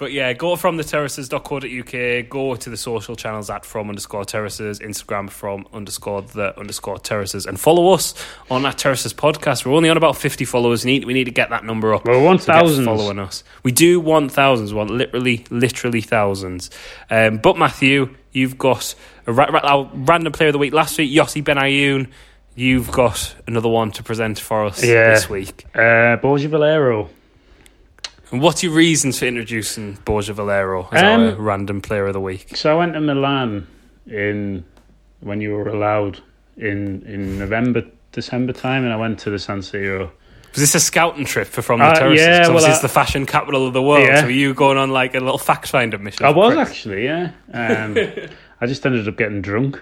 But yeah, go from the terraces.co.uk, go to the social channels at from underscore terraces, Instagram from underscore the underscore terraces, and follow us on that terraces podcast. We're only on about 50 followers. We need, we need to get that number up. Well, we want to thousands. following us. We do want thousands. We want literally, literally thousands. Um, but Matthew, you've got a ra- ra- our random player of the week last week, Yossi Benayoun. You've got another one to present for us Yeah. this week. Uh, Borja Valero. And what's your reasons for introducing Borja Valero as Um, our random player of the week? So I went to Milan in when you were allowed in in November, December time, and I went to the San Siro. Was this a scouting trip for From the Uh, Terraces? yeah, well, I- it's the fashion capital of the world. Yeah. So were you going on like a little fact finder mission? I was actually, yeah. Um, I just ended up getting drunk,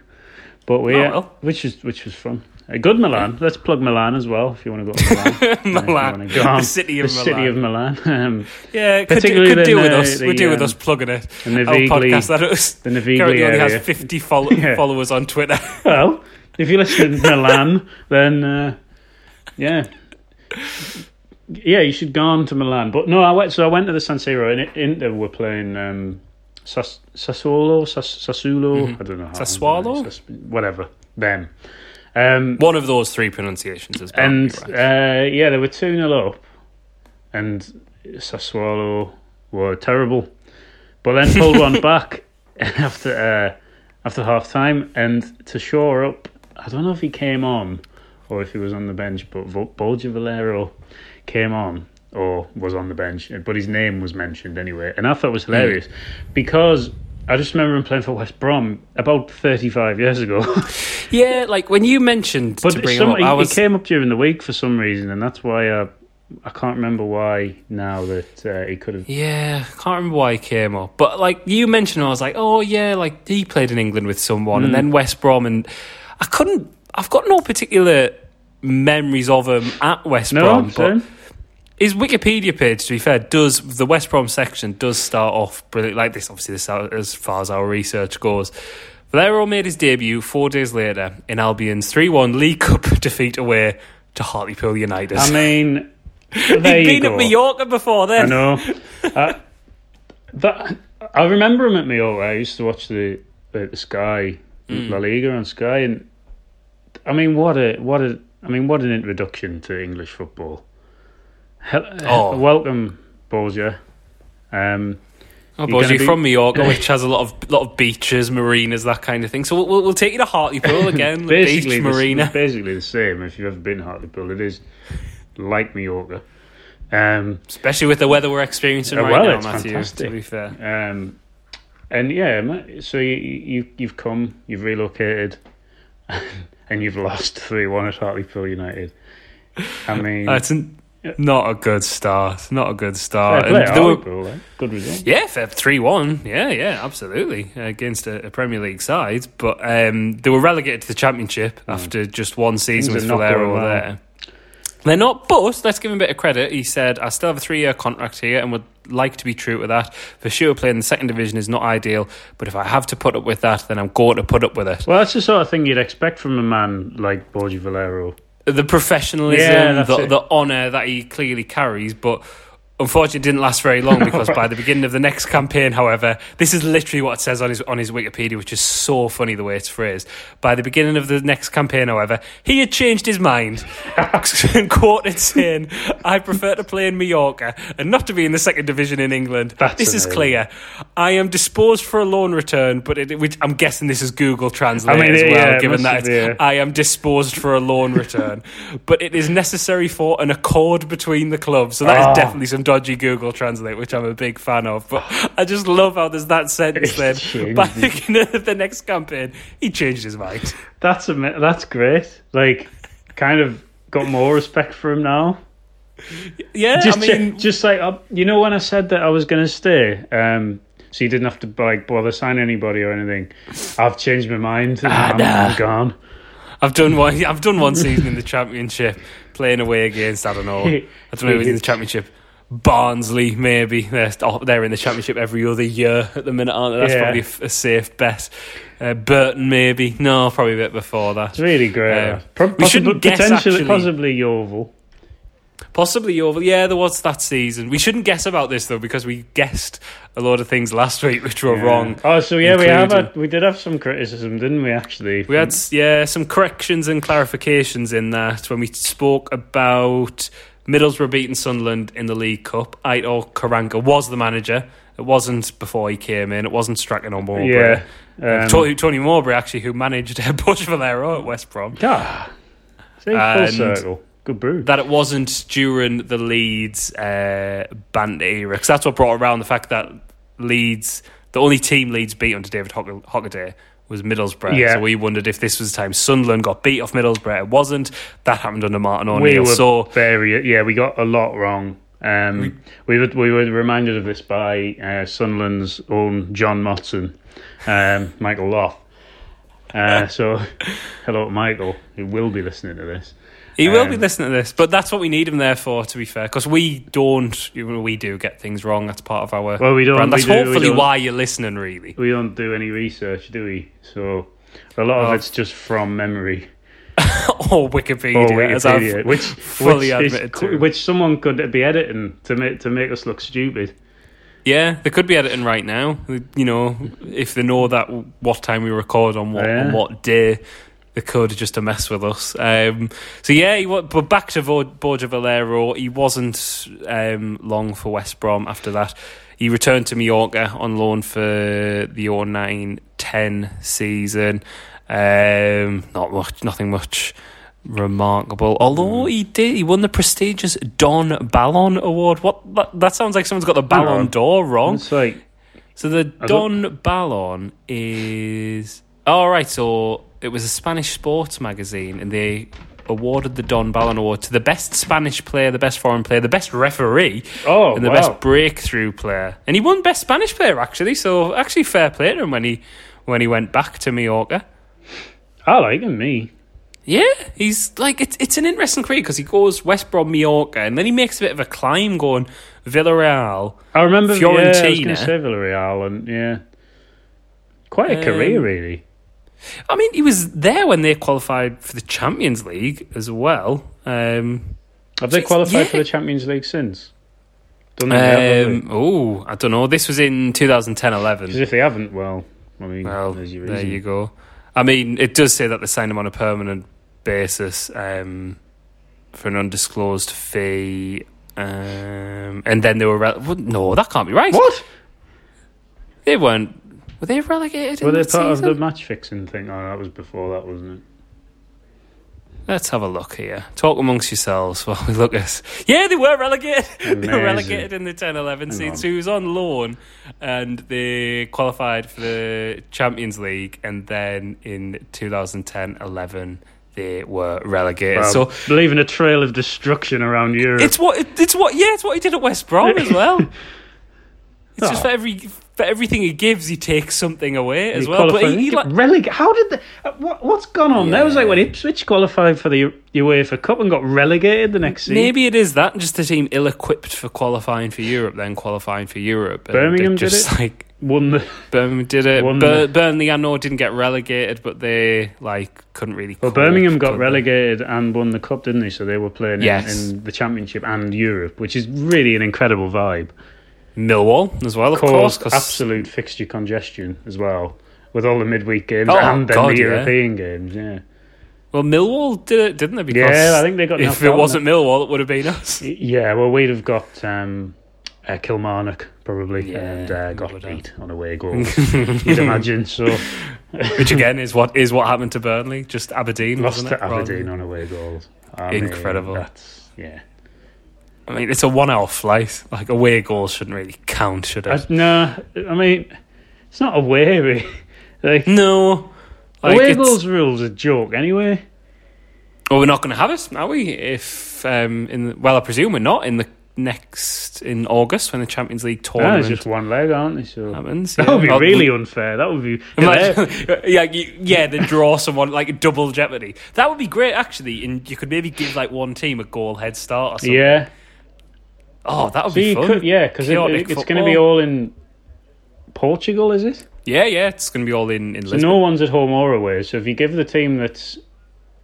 but we, Oh, uh, well. which was which was fun. A good Milan. Let's plug Milan as well if you want to go to Milan. Milan, go on. the city of the Milan. city of Milan. Um, Yeah, could, do, Particularly could do with uh, us. the, we do with um, us plugging it. the Our Navigli, podcast that is the Navigli currently only area. has 50 follow- Yeah. followers on Twitter. Well, if you listen to Milan, then uh, yeah, yeah, you should go on to Milan. But no, I went. So I went to the San Siro, and Inter were playing um, Sas, Sassuolo, Sas, Sassuolo. I don't know how. Sassuolo? Whatever them. Um, One of those three pronunciations is and right. uh, yeah, they were two 0 up, and Sassuolo were terrible, but then pulled one back after uh, after half time, and to shore up, I don't know if he came on or if he was on the bench, but Borja Valero came on or was on the bench, but his name was mentioned anyway, and I thought it was hilarious because. I just remember him playing for West Brom about 35 years ago. yeah, like when you mentioned But to bring some, him up, he, I he came up during the week for some reason, and that's why I, I can't remember why now that uh, he could have. Yeah, can't remember why he came up. But like you mentioned, I was like, oh yeah, like he played in England with someone, and Hmm. then West Brom, and I couldn't. I've got no particular memories of him at West No, Brom, but same. His Wikipedia page, to be fair, does the West Brom section does start off brilliant like this. Obviously, this as far as our research goes. Valero made his debut four days later in Albion's three-one League Cup defeat away to Hartlepool United. I mean, He'd been go. at Mallorca before then. I know. uh, that I remember him at Mallorca. I used to watch the the, the Sky Hmm. La Liga on Sky, and I mean, what a what a I mean, what an introduction to English football. Hel- Oh. welcome, Borja. Um, Oh, You're you're be- from Mallorca, which has a lot of lot of beaches, marinas, that kind of thing. So we'll, we'll, we'll take you to Hartlepool again, the basically beach, the- marina. basically the same. If you've ever been to Hartlepool, it is like Mallorca. Um, Especially with the weather we're experiencing Uh, right well, now, it's Matthew. fantastic. To be fair, um, and yeah, so you, you you've come, you've relocated, and you've lost three one at Hartlepool United. I mean, that's n- not a good start. Not a good fair start. play, were- good result. yeah, three one. Yeah, yeah, absolutely against a, a Premier League side, but um, they were relegated to the Championship after just one season Things with Valero well. there. They're not, but let's give him a bit of credit. He said, I still have a three year contract here and would like to be true to that. For sure, playing the second division is not ideal, but if I have to put up with that, then I'm going to put up with it. Well, that's the sort of thing you'd expect from a man like Borja Valero. The professionalism, Yeah, the, it. the honour that he clearly carries, but unfortunately it didn't last very long because by the beginning of the next campaign, however, this is literally what it says on his on his Wikipedia, which is so funny the way it's phrased. By the beginning of the next campaign, however, he had changed his mind, and quoted saying, "I prefer to play in Mallorca and not to be in the second division in England. That's this is clear. I am disposed for a loan return, but it, which I'm guessing this is Google Translate I mean, as well, yeah, given that be, yeah. Uh, I am disposed for a loan return, but it is necessary for an accord between the clubs. So that is Oh. definitely some dodgy Google Translate, which I'm a big fan of. But I just love how there's that sentence then. Changed By the the next campaign, he changed his mind. That's a that's great. Like, kind of got more respect for him now. Yeah, just I mean, ju- just like uh, you know when I said that I was going to stay, um, so you didn't have to like bother sign anybody or anything. I've changed my mind. and Ah, I'm, nah. I'm gone. I've done one. I've done one season in the championship, playing away against I don't know. I don't know who's in the championship. Barnsley, maybe they're oh, they're in the championship every other year at the minute, aren't they? That's Yeah. probably a safe bet. Uh, Burton, maybe no, probably a bit before that. It's really great. Uh, Pro- we possibly- shouldn't guess, potentially, actually. possibly Yeovil. Possibly Yeovil. Yeah, there was that season. We shouldn't guess about this though because we guessed a lot of things last week which were Yeah. wrong. Oh, so yeah, we have had, we did have some criticism, didn't we? Actually, We had yeah some corrections and clarifications in that when we spoke about Middlesbrough beating Sunderland in the League Cup. Aitor Karanka was the manager. It wasn't before he came in. It wasn't Strachan or Mowbray. yeah. Um, Tony, Tony Mowbray actually, who managed Borja Valero at West Brom. ah, see, full circle. Good brew. That it wasn't during the Leeds uh, banter era, because that's what brought around the fact that Leeds, the only team Leeds beat under David Hock- Hockaday was Middlesbrough. Yeah. So we wondered if this was the time Sunderland got beat off Middlesbrough. It wasn't. That happened under Martin we O'Neill. were So very yeah, we got a lot wrong. Um, we were we were reminded of this by uh, Sunderland's own John Motson, um, Michael Loth. Uh, so, hello Michael, who will be listening to this. He will be Um, listening to this, but that's what we need him there for. To be fair, because we don't, you know, we do get things wrong. That's part of our. Well, we don't. brand. That's do- hopefully why you're listening. Really, we don't do any research, do we? So, a lot of Oh. it's just from memory or Wikipedia, or Wikipedia, which fully which, admitted co- to. which someone could be editing to make to make us look stupid. Yeah, they could be editing right now. You know, if they know that what time we record on what Yeah. on what day, they could just to mess with us. Um, so yeah, he, but back to Borja Valero, he wasn't um, long for West Brom after that. He returned to Mallorca on loan for the 09-10 season. Um, not much, nothing much remarkable. Although he did, he won the prestigious Don Ballon Award. What that, that sounds like someone's got the Ballon d'Or wrong. Like So the I Don Ballon is all right. So it was a Spanish sports magazine, and they awarded the Don Ballon Award to the best Spanish player, the best foreign player, the best referee, oh and the wow. best breakthrough player. And he won best Spanish player actually. So actually, fair play to him when he when he went back to Mallorca. I like him. Me. Yeah, he's like it's it's an interesting career because he goes West Brom, Mallorca, and then he makes a bit of a climb going Villarreal. I remember Yeah, I was to say Villarreal, and yeah, quite a Um, career really. I mean, he was there when they qualified for the Champions League as well. Um, Have they qualified yeah. for the Champions League since? Don't they have, have they? um, oh, I don't know. This was in 2010-11. Because if they haven't, well, I mean, Well, there you go. I mean, it does say that they signed him on a permanent basis um, for an undisclosed fee, um, and then they were re- well, no, that can't be right. What? They weren't. Were they relegated? Were in they that part of the match fixing thing? Oh, that was before that, wasn't it? Let's have a look here. Talk amongst yourselves while we look at. This. Yeah, they were relegated. they were relegated in the 10 11 season. on. So he was on loan and they qualified for the Champions League. And then in 2010 11, they were relegated. Well, so leaving a trail of destruction around Europe. it's what, it's what, yeah, it's what he did at West Brom as well. It's just Oh. for every for everything he gives, he takes something away as well. But he, he like, releg- How did the uh, what, what's gone on? That was like when Ipswich qualified for the UEFA Cup and got relegated the next season. Maybe it is that just a team ill-equipped for qualifying for Europe, then qualifying for Europe. Birmingham they did just it? like won the Birmingham did it. Won Bur- the- Burnley, I know, didn't get relegated, but they like couldn't really. well. Birmingham got relegated and won the cup, didn't they? So they were playing in- in, the Championship and Europe, which is really an incredible vibe. Millwall as well, of course. 'cause- absolute fixture congestion as well with all the midweek games Oh, and then God, the yeah. European games. Yeah, well, Millwall did it, didn't they? Because yeah. I think they got. if it wasn't Millwall, it would have been us. yeah, well, we'd have got um, uh, Kilmarnock probably Yeah, and uh, got beat on away goals. you'd imagine. So Which again is what is what happened to Burnley. Just Aberdeen, lost to Aberdeen on away goals. I mean, Incredible. that's yeah. I mean, it's a one-hour flight. Like away goals shouldn't really count, should I, it? no, I mean, it's not away. really. Like no. Like, away goals rules a joke anyway. Well, we're not going to have it, are we? If um, in the, well, I presume we're not in the next in August when the Champions League No, tournament it's just one leg, aren't they? So happens. that would be really unfair. That would be Imagine- yeah, yeah, they draw someone like double jeopardy. That would be great, actually. And you could maybe give like one team a goal head start or something. yeah. Oh, that would So be fun. could, yeah, because it, it's going to be all in Portugal, is it? Yeah, yeah, it's going to be all in in So Lisbon. no one's at home or away. So if you give the team that's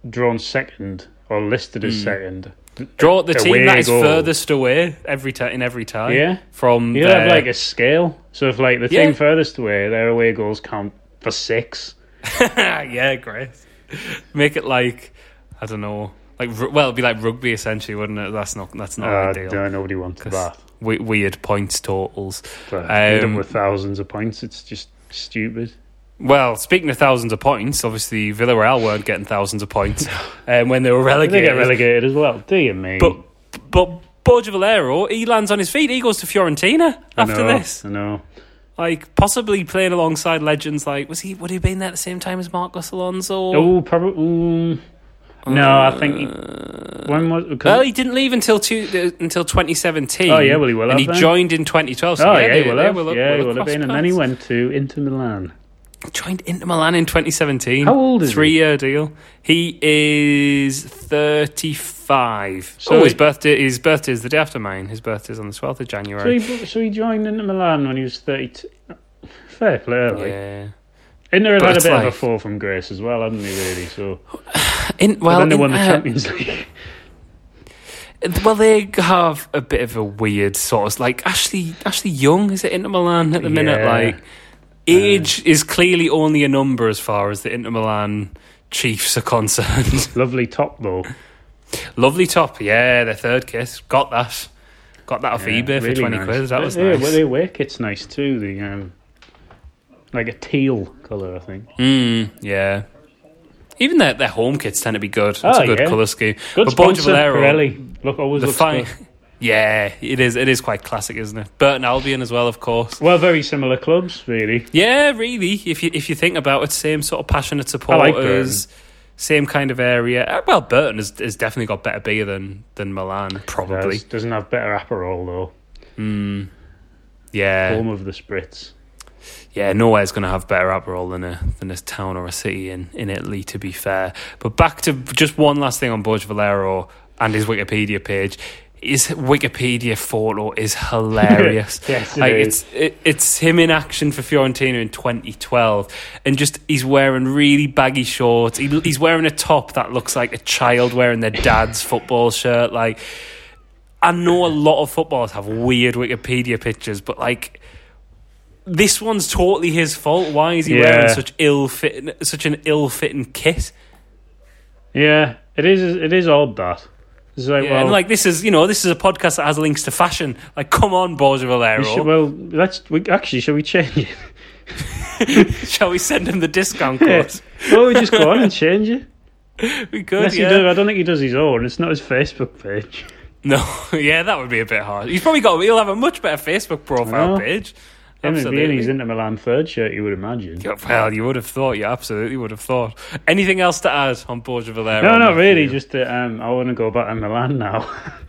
drawn second or listed as Hmm. second Draw the team that is goal. furthest away every time in every tie. Yeah. From You their, have like a scale. So if like the Yeah. team furthest away, their away goals count for six. yeah, great. Make it like I don't know, like well, it'd be like rugby essentially, wouldn't it? That's not that's not Uh, ideal. no, nobody wants that. we- weird points totals. But Um, with thousands of points. It's just stupid. Well, speaking of thousands of points, obviously Villarreal weren't getting thousands of points um, when they were relegated. They get relegated as well. Do you mean? But but Borja Valero, he lands on his feet. He goes to Fiorentina I after know, this. I know. Like possibly playing alongside legends like was he would he have been there at the same time as Marcos Alonso? Oh, probably. Mm, no, I think. He, when was? Well, he didn't leave until two, uh, until 2017. Oh, yeah, well, he will and he then. joined in 2012. So oh yeah, yeah, he will have. will yeah, he will will have been, and then he went to Inter Milan. joined Inter Milan in 2017. How old is he? Three year deal. He is 35. So oh, his he- birthday his birthday is the day after mine. His birthday is on the 12th of So January. he, so he joined Inter Milan when he was thirty-two. Fair play, yeah. Inter had had a bit of a fall from grace as well, hadn't he? Really. So In, well, well, then they won the uh, Champions League. Well, they have a bit of a weird sort of like Ashley Ashley Young is it Inter Milan at the minute? Like age is clearly only a number as far as the Inter Milan Chiefs are concerned. Lovely top though. Lovely top, yeah, their third kiss. Got that. Got that off Yeah, eBay for really twenty nice. quid. That was yeah, nice. well, their work kit's nice too. The um, like a teal color, I think. Mm, yeah. Even their their home kits tend to be good. It's Oh, a good yeah. colour scheme. Good but sponsor, Valero, Pirelli. Look, always the looks fine. good. Yeah, it is. It is quite classic, isn't it? Burton Albion as well, of course. Well, very similar clubs, really. Yeah, really. If you if you think about it, same sort of passionate like supporters, same kind of area. Uh, Well, Burton has, has definitely got better beer than than Milan, probably. Does, doesn't have better Aperol though. Mm. Yeah, Home of the Spritz. Yeah. Nowhere's going to have better Aperol than a than a town or a city in, in Italy. To be fair, but back to just one last thing on Borja Valero and his Wikipedia page. His Wikipedia photo is hilarious. Yes, it like is. it's it, it's him in action for Fiorentina in 2012, and just he's wearing really baggy shorts. He, he's wearing a top that looks like a child wearing their dad's football shirt. Like I know a lot of footballers have weird Wikipedia pictures, but like this one's totally his fault. Why is he Yeah. wearing such ill fit, such an ill fitting kit? Yeah, it is. It is odd that. It's like, Yeah, well, and like this is you know this is a podcast that has links to fashion. Like come on, Borja Valero, we should, well, let's. We, actually, shall we change it? shall we send him the discount Yeah. code? well, we just go on and change it. We could, Unless yeah. does, I don't think he does his own. It's not his Facebook page. No, yeah, that would be a bit hard. He's probably got. He'll have a much better Facebook profile page. Him and being Absolutely. his Inter Milan third shirt, you would imagine. Yeah, Well, you would have thought. You absolutely would have thought. Anything else to add on Borja Valero? No, not really. Just that um, I want to go back to Milan now.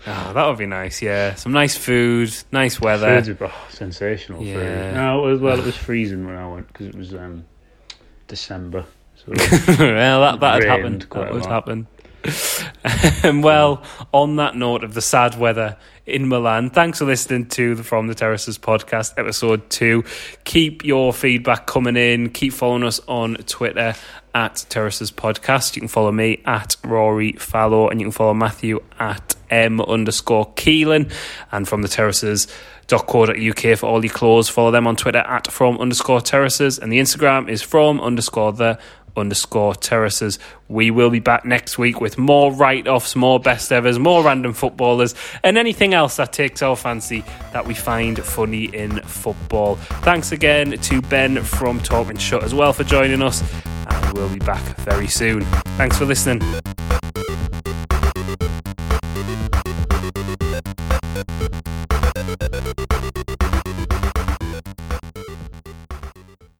Oh, that would be nice. Yeah, some nice food, nice weather. Food's oh, sensational Yeah. food. No, it was, well, it was freezing when I went because it was um, December. So well, that that had happened. quite That would happen. And well, on that note of the sad weather in Milan, thanks for listening to the From the Terraces podcast, episode two. Keep your feedback coming in. Keep following us on Twitter at Terraces Podcast. You can follow me at Rory Fallow, and you can follow Matthew at M underscore Keelan. And from the Terraces uk for all your clothes. Follow them on Twitter at from underscore terraces, and the Instagram is from underscore the underscore terraces. We will be back next week with more write offs, more best evers, more random footballers, and anything else that takes our fancy that we find funny in football. Thanks again to Ben from Talk and Shut as well for joining us, and we'll be back very soon. Thanks for listening.